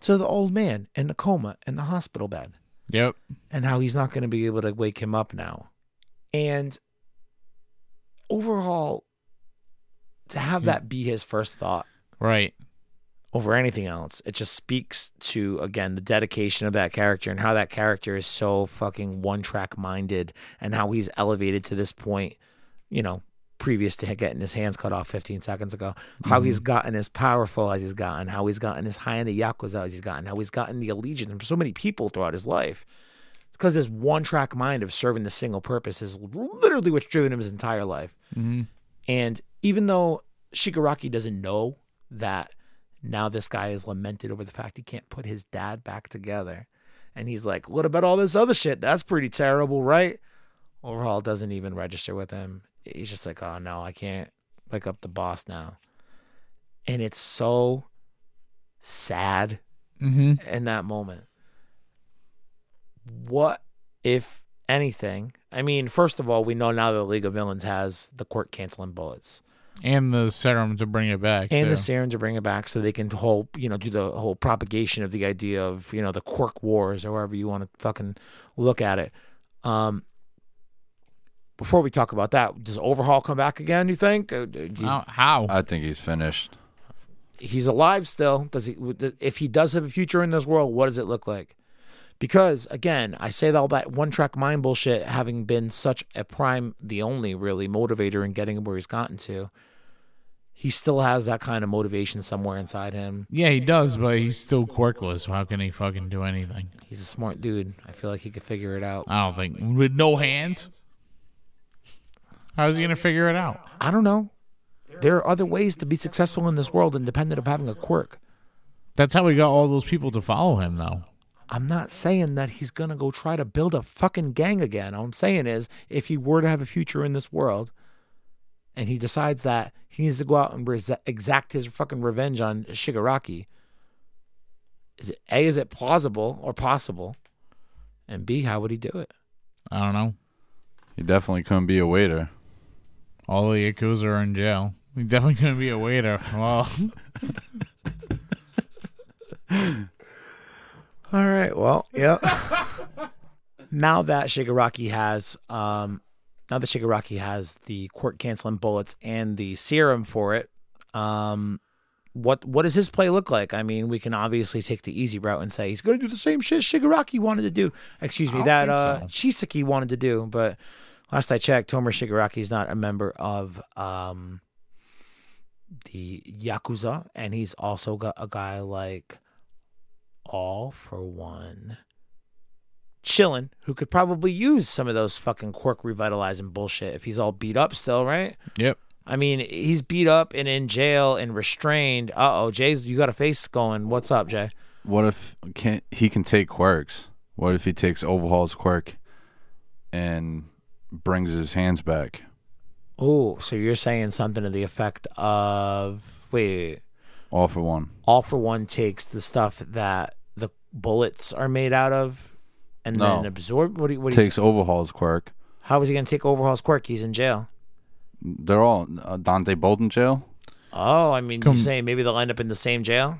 to the old man in the coma in the hospital bed Yep. and how he's not going to be able to wake him up now. And Overhaul, to have hmm. that be his first thought Right. Over anything else. It just speaks to again the dedication of that character and how that character is so fucking one track minded and how he's elevated to this point, you know, previous to getting his hands cut off 15 seconds ago. How he's gotten as powerful as he's gotten, how he's gotten as high in the yakuza as he's gotten, how he's gotten the allegiance from so many people throughout his life. It's because this one track mind of serving the single purpose is literally what's driven him his entire life. Mm-hmm. And even though Shigaraki doesn't know that now this guy is lamented over the fact he can't put his dad back together. And he's like, what about all this other shit? That's pretty terrible, right? Overhaul doesn't even register with him. He's just like, oh no, I can't pick up the boss now. And it's so sad Mm-hmm. in that moment. What, if anything? I mean, first of all, we know now that the League of Villains has the quirk canceling bullets And the serum to bring it back. and too. the serum to bring it back so they can whole you know do the whole propagation of the idea of you know the quirk wars or however you want to fucking look at it um before we talk about that does overhaul come back again you think Uh, do you- How? how? I think he's finished. he's alive still does he if he does have a future in this world what does it look like because again i say all that one track mind bullshit having been such a prime the only really motivator in getting him where he's gotten to he still has that kind of motivation somewhere inside him yeah, he does, but he's still quirkless. How can he fucking do anything? He's a smart dude. I feel like he could figure it out. I don't think with no hands. How's he gonna figure it out? I don't know. There are other ways to be successful in this world independent of having a quirk. That's how we got all those people to follow him, though. I'm not saying that he's going to go try to build a fucking gang again. All I'm saying is if he were to have a future in this world and he decides that he needs to go out and res- exact his fucking revenge on Shigaraki, is it A, is it plausible or possible? And B, how would he do it? I don't know. He definitely couldn't be a waiter. All the yakuza are in jail. He definitely couldn't be a waiter. Well, <laughs> All right. Well, yeah. <laughs> now that Shigaraki has, um, now that Shigaraki has the quirk canceling bullets and the serum for it, um, what what does his play look like? I mean, we can obviously take the easy route and say he's going to do the same shit Shigaraki wanted to do. Excuse me, that uh, think Chisaki wanted to do. But last I checked, Tomura Shigaraki is not a member of um, the Yakuza, and he's also got a guy like all for one chillin who could probably use some of those fucking quirk revitalizing bullshit if he's all beat up still, right? yep. I mean, he's beat up and in jail and restrained. Uh oh, Jay's you got a face going. What's up, Jay? What if can he can take quirks? What if he takes Overhaul's quirk and brings his hands back? Oh, so you're saying something to the effect of wait, wait, All for one. All for One takes the stuff that the bullets are made out of, and No. then absorb. What do you, what do you, Takes Overhaul's quirk. How is he going to take Overhaul's quirk? He's in jail. They're all uh, Dante Bolton jail. Oh, I mean, Come- you're saying maybe they'll end up in the same jail?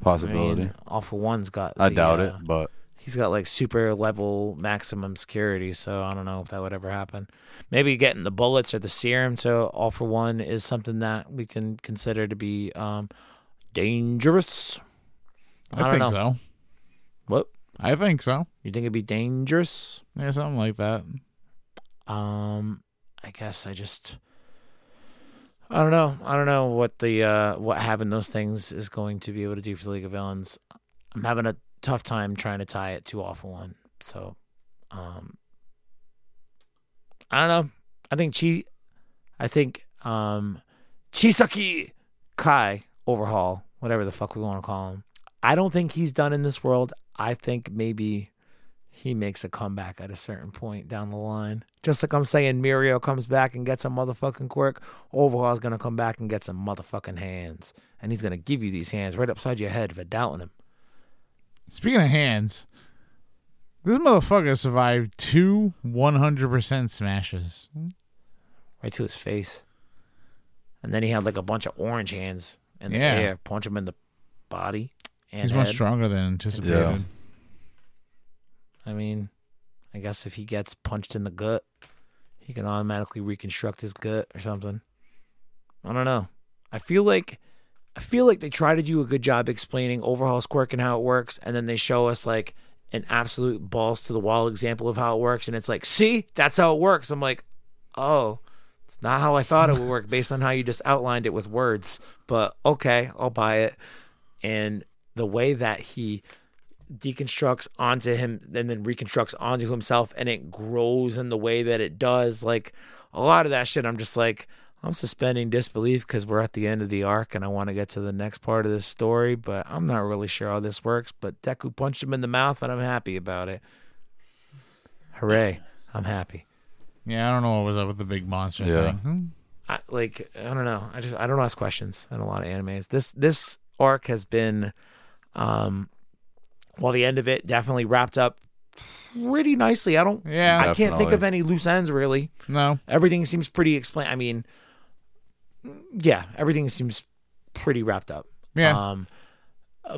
I Possibility. mean, All for One's got. I the, doubt uh, it, but He's got like super level maximum security, so I don't know if that would ever happen. Maybe getting the bullets or the serum to all for one is something that we can consider to be um, dangerous. I, I, don't think know. so. What I think so. you think it'd be dangerous? Yeah, something like that. Um, I guess I just I don't know. I don't know what the uh what having those things is going to be able to do for the League of Villains. I'm having a tough time trying to tie it to All for One. So um I don't know. I think Chi I think um Chisaki Kai overhaul, whatever the fuck we want to call him. I don't think he's done in this world. I think maybe he makes a comeback at a certain point down the line. Just like I'm saying, Mirio comes back and gets a motherfucking quirk. Overhaul's gonna come back and get some motherfucking hands, and he's gonna give you these hands right upside your head for doubting him. Speaking of hands, this motherfucker survived two 100% smashes. right to his face. And then he had like a bunch of orange hands in the Yeah. air, punch him in the body and He's head. much stronger than anticipated. Yeah. I mean, I guess if he gets punched in the gut, he can automatically reconstruct his gut or something. I don't know. I feel like I feel like they try to do a good job explaining Overhaul's quirk and how it works, and then they show us like an absolute balls to the wall example of how it works, and it's like, see, that's how it works. I'm like, oh, it's not how I thought it would work based on how you just outlined it with words. But okay, I'll buy it. And the way that he deconstructs onto him and then reconstructs onto himself and it grows in the way that it does like a lot of that shit i'm just like i'm suspending disbelief because we're at the end of the arc and i want to get to the next part of this story but i'm not really sure how this works but deku punched him in the mouth and i'm happy about it hooray i'm happy Yeah, I don't know what was up with the big monster Yeah. thing. Hmm. I, like I don't know. I just I don't ask questions in a lot of animes. This this arc has been, um, well, the end of it definitely wrapped up pretty nicely. I don't. Yeah. I can't think of any loose ends really. No. Everything seems pretty explain. I mean, yeah, everything seems pretty wrapped up. Yeah. Um,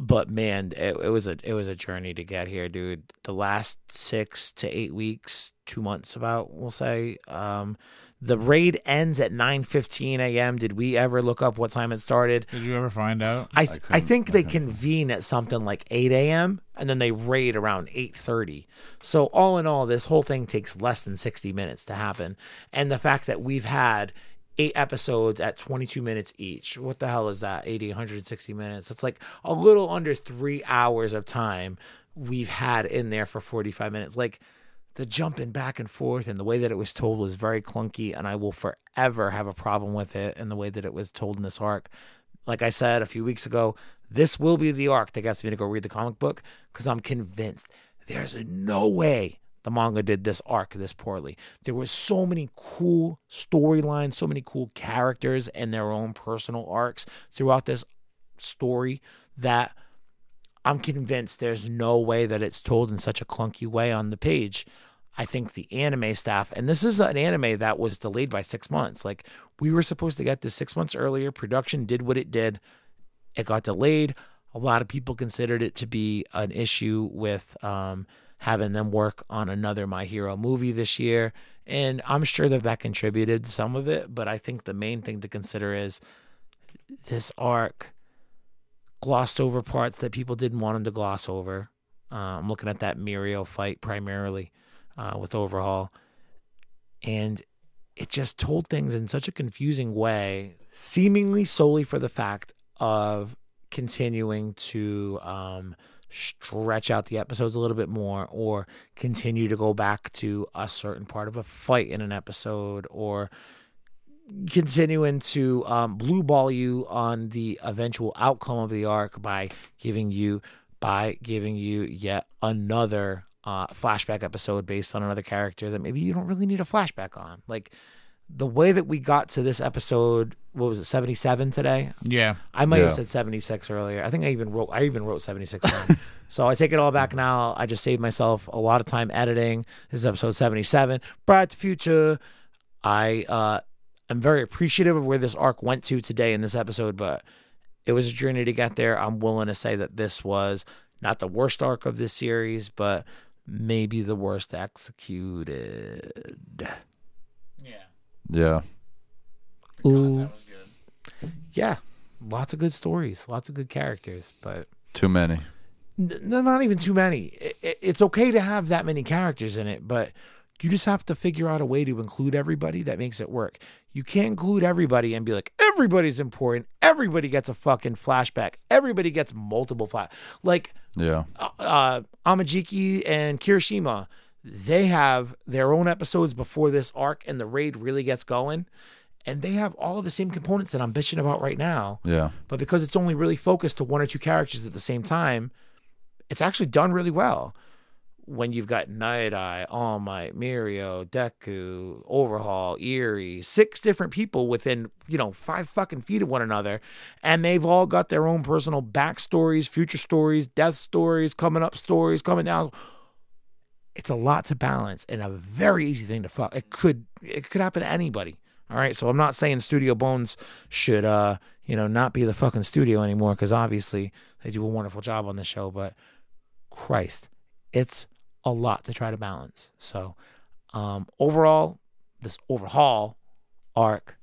but man, it, it was a it was a journey to get here, dude. The last six to eight weeks, two months, about we'll say. Um, the raid ends at nine fifteen a.m. Did we ever look up what time it started? Did you ever find out? I I th- I, couldn't- think I they convene at something like eight a.m. and then they raid around eight thirty. So all in all, this whole thing takes less than sixty minutes to happen, and the fact that we've had eight episodes at 22 minutes each. What the hell is that? 80, 160 minutes. It's like a little under three hours of time we've had in there for 45 minutes. Like the jumping back and forth and the way that it was told was very clunky, and I will forever have a problem with it and the way that it was told in this arc. Like I said a few weeks ago, this will be the arc that gets me to go read the comic book because I'm convinced there's no way the manga did this arc this poorly. There was so many cool storylines, so many cool characters and their own personal arcs throughout this story that I'm convinced there's no way that it's told in such a clunky way on the page. I think the anime staff, and this is an anime that was delayed by six months. Like we were supposed to get this six months earlier. Production did what it did. It got delayed. A lot of people considered it to be an issue with um, having them work on another My Hero movie this year. And I'm sure that that contributed some of it. But I think the main thing to consider is this arc glossed over parts that people didn't want him to gloss over. Uh, I'm looking at that Mirio fight primarily uh, with Overhaul. And it just told things in such a confusing way, seemingly solely for the fact of continuing to um, stretch out the episodes a little bit more or continue to go back to a certain part of a fight in an episode or continuing to um, blue ball you on the eventual outcome of the arc by giving you by giving you yet another uh, flashback episode based on another character that maybe you don't really need a flashback on. Like the way that we got to this episode, what was it, 77 today? Yeah. I might have said 76 earlier. I think I even wrote I even wrote 76 <laughs> so I take it all back now. I just saved myself a lot of time editing. This is episode 77. Bright to future. I uh am very appreciative of where this arc went to today in this episode, but it was a journey to get there. I'm willing to say that this was not the worst arc of this series, but maybe the worst executed. Yeah. Yeah. Ooh. was good. Yeah. Lots of good stories, lots of good characters, but Too many. N- n- not even too many. I- I- It's okay to have that many characters in it, but you just have to figure out a way to include everybody that makes it work. You can't include everybody and be like, everybody's important. Everybody gets a fucking flashback. Everybody gets multiple flash. Like Yeah. uh, uh, Amajiki and Kirishima, they have their own episodes before this arc and the raid really gets going. And they have all the same components that I'm bitching about right now Yeah. but because it's only really focused to one or two characters at the same time, it's actually done really well. When you've got Night Eye, All Might, Mirio, Deku, Overhaul, Eri, six different people within, you know, five fucking feet of one another, and they've all got their own personal backstories, future stories, death stories, coming up stories, coming down. It's a lot to balance and a very easy thing to fuck. It could it could happen to anybody. All right, so I'm not saying Studio Bones should uh you know not be the fucking studio anymore because obviously they do a wonderful job on the show, but Christ, it's a lot to try to balance. So um overall, this overhaul arc,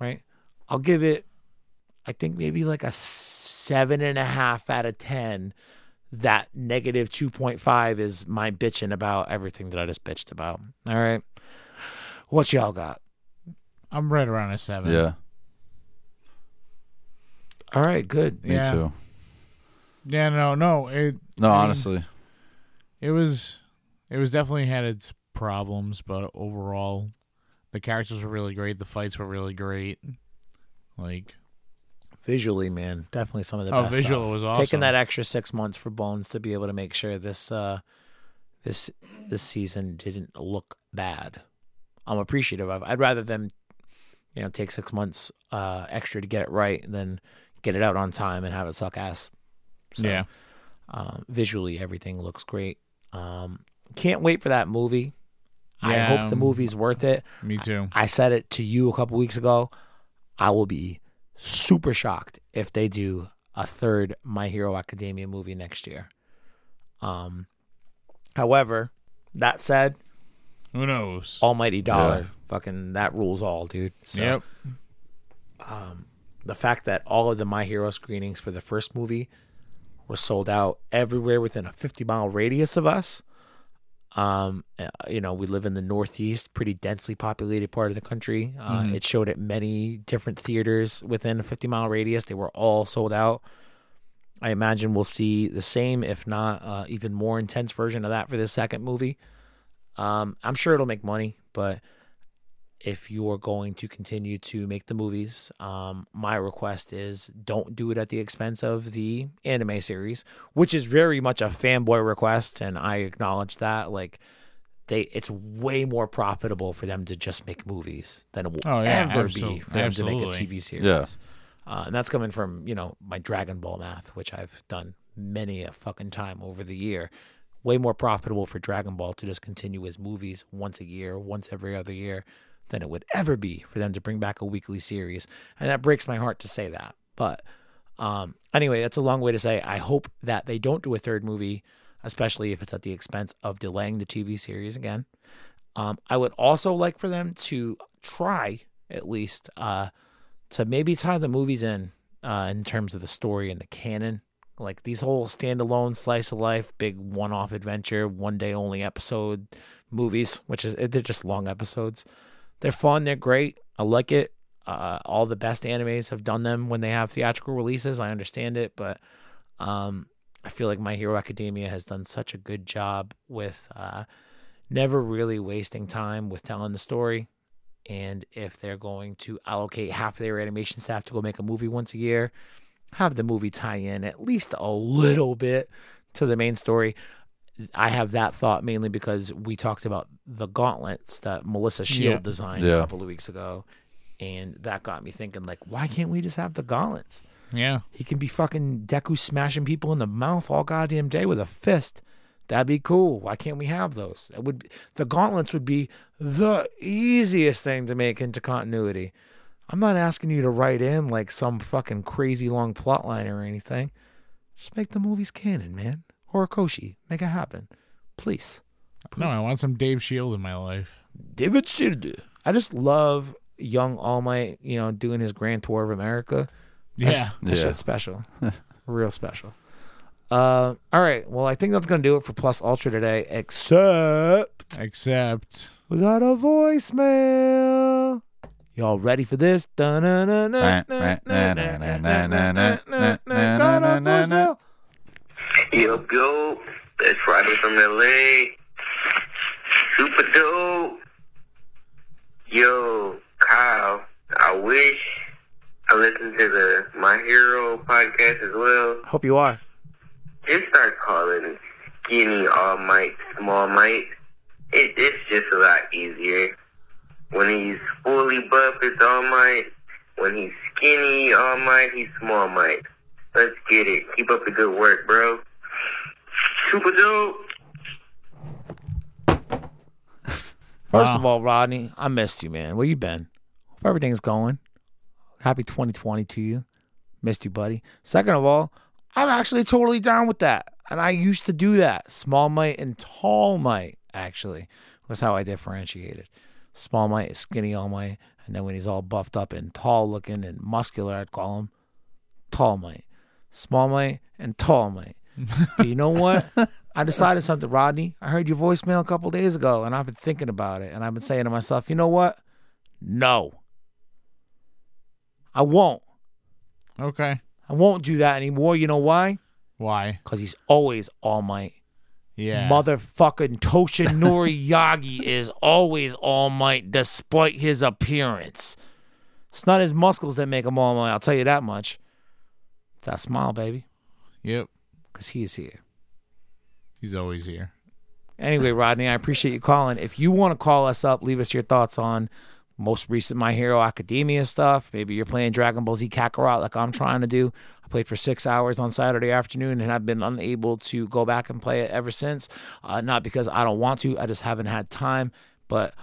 right? I'll give it, I think maybe like a seven and a half out of ten. That negative two point five is my bitching about everything that I just bitched about. All right, what y'all got? I'm right around a seven. Yeah. All right, good. Me Yeah. too. Yeah, no, no. It No, I mean, honestly. It was it was definitely had its problems, but overall the characters were really great, the fights were really great. Like Visually, man, definitely some of the Oh, best. visual stuff. was awesome. Taking that extra six months for Bones to be able to make sure this uh this this season didn't look bad. I'm appreciative of. I'd rather them, you know, take six months uh extra to get it right than get it out on time and have it suck ass. So, yeah. Um, visually, everything looks great. Um, can't wait for that movie. I hope the um, movie's worth it. Me too. I said it to you a couple weeks ago. I will be super shocked if they do a third My Hero Academia movie next year. Um, however, that said, Who knows? Almighty Dollar, Yeah. fucking that rules all, dude. So, yep. the fact that all of the My Hero screenings for the first movie were sold out everywhere within a 50 mile radius of us. Um, uh, you know, we live in the Northeast, pretty densely populated part of the country. Uh, It showed at many different theaters within a 50 mile radius. They were all sold out. I imagine we'll see the same, if not uh, even more intense version of that for this second movie. Um, I'm sure it'll make money, but if you're going to continue to make the movies, um, my request is don't do it at the expense of the anime series, which is very much a fanboy request, and I acknowledge that. Like, they, it's way more profitable for them to just make movies than it will Oh, yeah, ever absol- be for them to make a. TV series. Yeah. Uh, and that's coming from you know my Dragon Ball math, which I've done many a fucking time over the year. Way more profitable for Dragon Ball to just continue as movies once a year, once every other year, than it would ever be for them to bring back a weekly series. And that breaks my heart to say that. But um, anyway, that's a long way to say I hope that they don't do a third movie, especially if it's at the expense of delaying the TV series again. Um, I would also like for them to try at least uh, to maybe tie the movies in uh, in terms of the story and the canon. Like these whole standalone slice of life, big one off adventure, one day only episode movies, which is they're just long episodes. They're fun, they're great. I like it. Uh, all the best animes have done them when they have theatrical releases. I understand it, but um, I feel like My Hero Academia has done such a good job with uh, never really wasting time with telling the story. And if they're going to allocate half of their animation staff to go make a movie once a year, have the movie tie in at least a little bit to the main story. I have that thought mainly because we talked about the gauntlets that Melissa Shield Yeah. designed a couple of weeks ago, and that got me thinking like, why can't we just have the gauntlets? Yeah. He can be fucking Deku smashing people in the mouth all goddamn day with a fist. That'd be cool. Why can't we have those? It would the gauntlets would be the easiest thing to make into continuity. I'm not asking you to write in like some fucking crazy long plot line or anything. Just make the movies canon, man. Horikoshi, make it happen. Please. No, I want some Dave Shield in my life. David Shield. I just love young All Might, you know, doing his grand tour of America. Yeah. That Yeah. shit's special. Real special. Uh, all right. Well, I think that's going to do it for Plus Ultra today, except Except we got a voicemail. Y'all ready for this? Got a voicemail. Yo, yo, it's Rodney from LA. Super dope. Yo, Kyle, I wish I listened to the My Hero podcast as well. Hope you are. Just start calling skinny all might, small might. It, it's just a lot easier. When he's fully buff, it's all might. When he's skinny, all might, he's small might. Let's get it. Keep up the good work, bro. Super dope. First Wow. of all, Rodney, I missed you, man. Where you been? Hope everything's going. Happy 2020 to you. Missed you, buddy. Second of all, I'm actually totally down with that. And I used to do that. Small might and tall might, actually, was how I differentiated. Small mite might, skinny all might. And then when he's all buffed up and tall looking and muscular, I'd call him tall might. Small might and tall might. But you know what? I decided something, Rodney. I heard your voicemail a couple days ago, and I've been thinking about it, and I've been saying to myself, you know what? No, I won't. okay. I won't do that anymore. You know why? Why? Because he's always All Might. Yeah. Motherfucking Toshinori <laughs> Yagi is always All Might, despite his appearance. It's not his muscles that make him All Might. I'll tell you that much. It's that smile, baby, Yep. Because he's here. He's always here. Anyway, <laughs> Rodney, I appreciate you calling. If you want to call us up, leave us your thoughts on most recent My Hero Academia stuff. Maybe you're playing Dragon Ball Z Kakarot like I'm trying to do. I played for six hours on Saturday afternoon and I've been unable to go back and play it ever since. Uh, not because I don't want to, I just haven't had time, but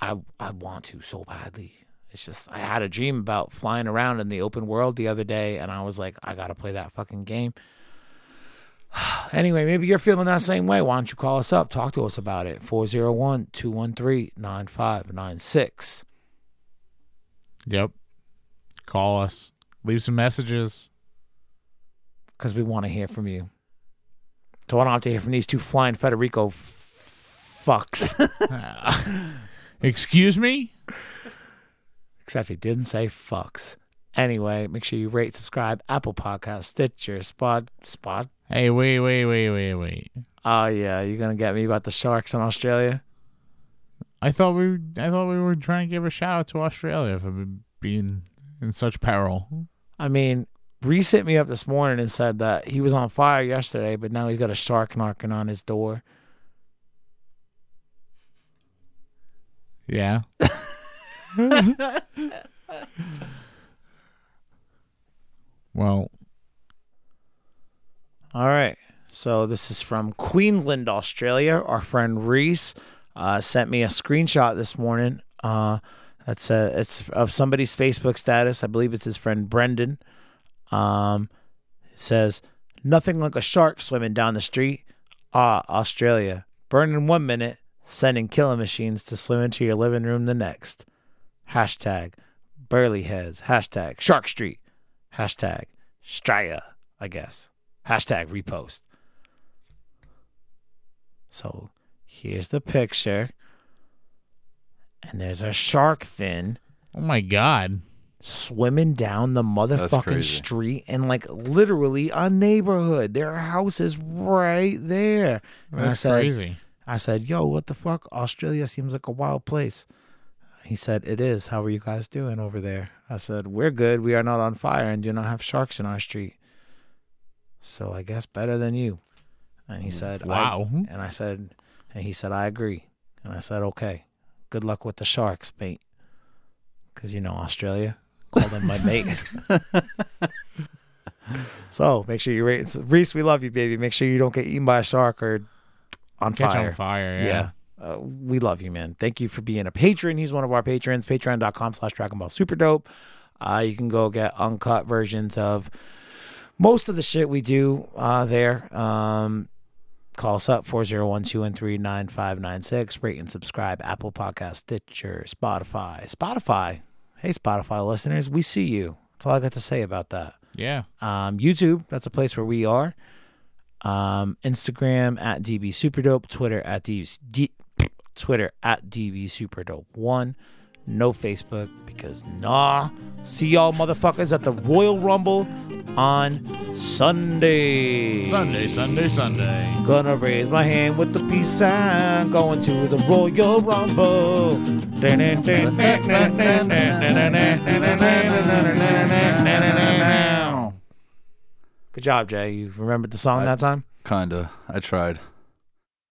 I I want to so badly. It's just I had a dream about flying around in the open world the other day, and I was like, I gotta play that fucking game. <sighs> Anyway, maybe you're feeling that same way. Why don't you call us up? Talk to us about it. 401 213 9596. Yep. Call us. Leave some messages. Because we want to hear from you. So I don't have to hear from these two flying Federico f- fucks. <laughs> Excuse me? <laughs> Except he didn't say fucks. Anyway, make sure you rate, subscribe, Apple Podcast, Stitcher, Spot, Spot. Hey, wait, wait, wait, wait, wait. Oh yeah, you're gonna get me about the sharks in Australia. I thought we I thought we were trying to give a shout out to Australia for being in such peril. I mean, Reese hit me up this morning and said that he was on fire yesterday, but now he's got a shark knocking on his door. Yeah. <laughs> well, All right. So this is from Queensland, Australia. Our friend Reese uh, sent me a screenshot this morning. Uh, that's a, it's of somebody's Facebook status. I believe it's his friend Brendan. Um, says nothing like a shark swimming down the street. Ah, Australia. Burning one minute, sending killing machines to swim into your living room the next. Hashtag Burleigh Heads. Hashtag Shark Street. Hashtag Straya, I guess. Hashtag repost. So here's the picture. And there's a shark fin oh my god. swimming down the motherfucking street and like literally a neighborhood. There are houses right there. And I That's said, crazy. I said, yo, what the fuck? Australia seems like a wild place. He said, it is. How are you guys doing over there? I said, we're good. We are not on fire and do not have sharks in our street. So I guess better than you. And he said, I- Wow. and I said, and he said, I agree. And I said, okay. Good luck with the sharks, mate. Because you know Australia called him my mate. <laughs> <laughs> so make sure you rate. Reese, we love you, baby. Make sure you don't get eaten by a shark or on Catch fire. on fire. Yeah. Yeah. Uh, we love you, man. Thank you for being a patron. He's one of our patrons. Patreon.com slash Dragon Ball Super Dope. Uh, you can go get uncut versions of most of the shit we do uh, there. Um, call us up 401-213-9596. Rate and subscribe. Apple Podcast, Stitcher, Spotify. Spotify. Hey, Spotify listeners, we see you. That's all I got to say about that. Yeah. Um, YouTube, that's a place where we are. Um, Instagram at DB Superdope, Twitter at DB, D, Twitter at DB Superdope one. No Facebook because nah. See y'all motherfuckers at the Royal Rumble on Sunday. Sunday, Sunday, Sunday. Gonna raise my hand with the peace sign. Going to the Royal Rumble. Good job, Jay. You remembered the song that time? Kinda. I tried.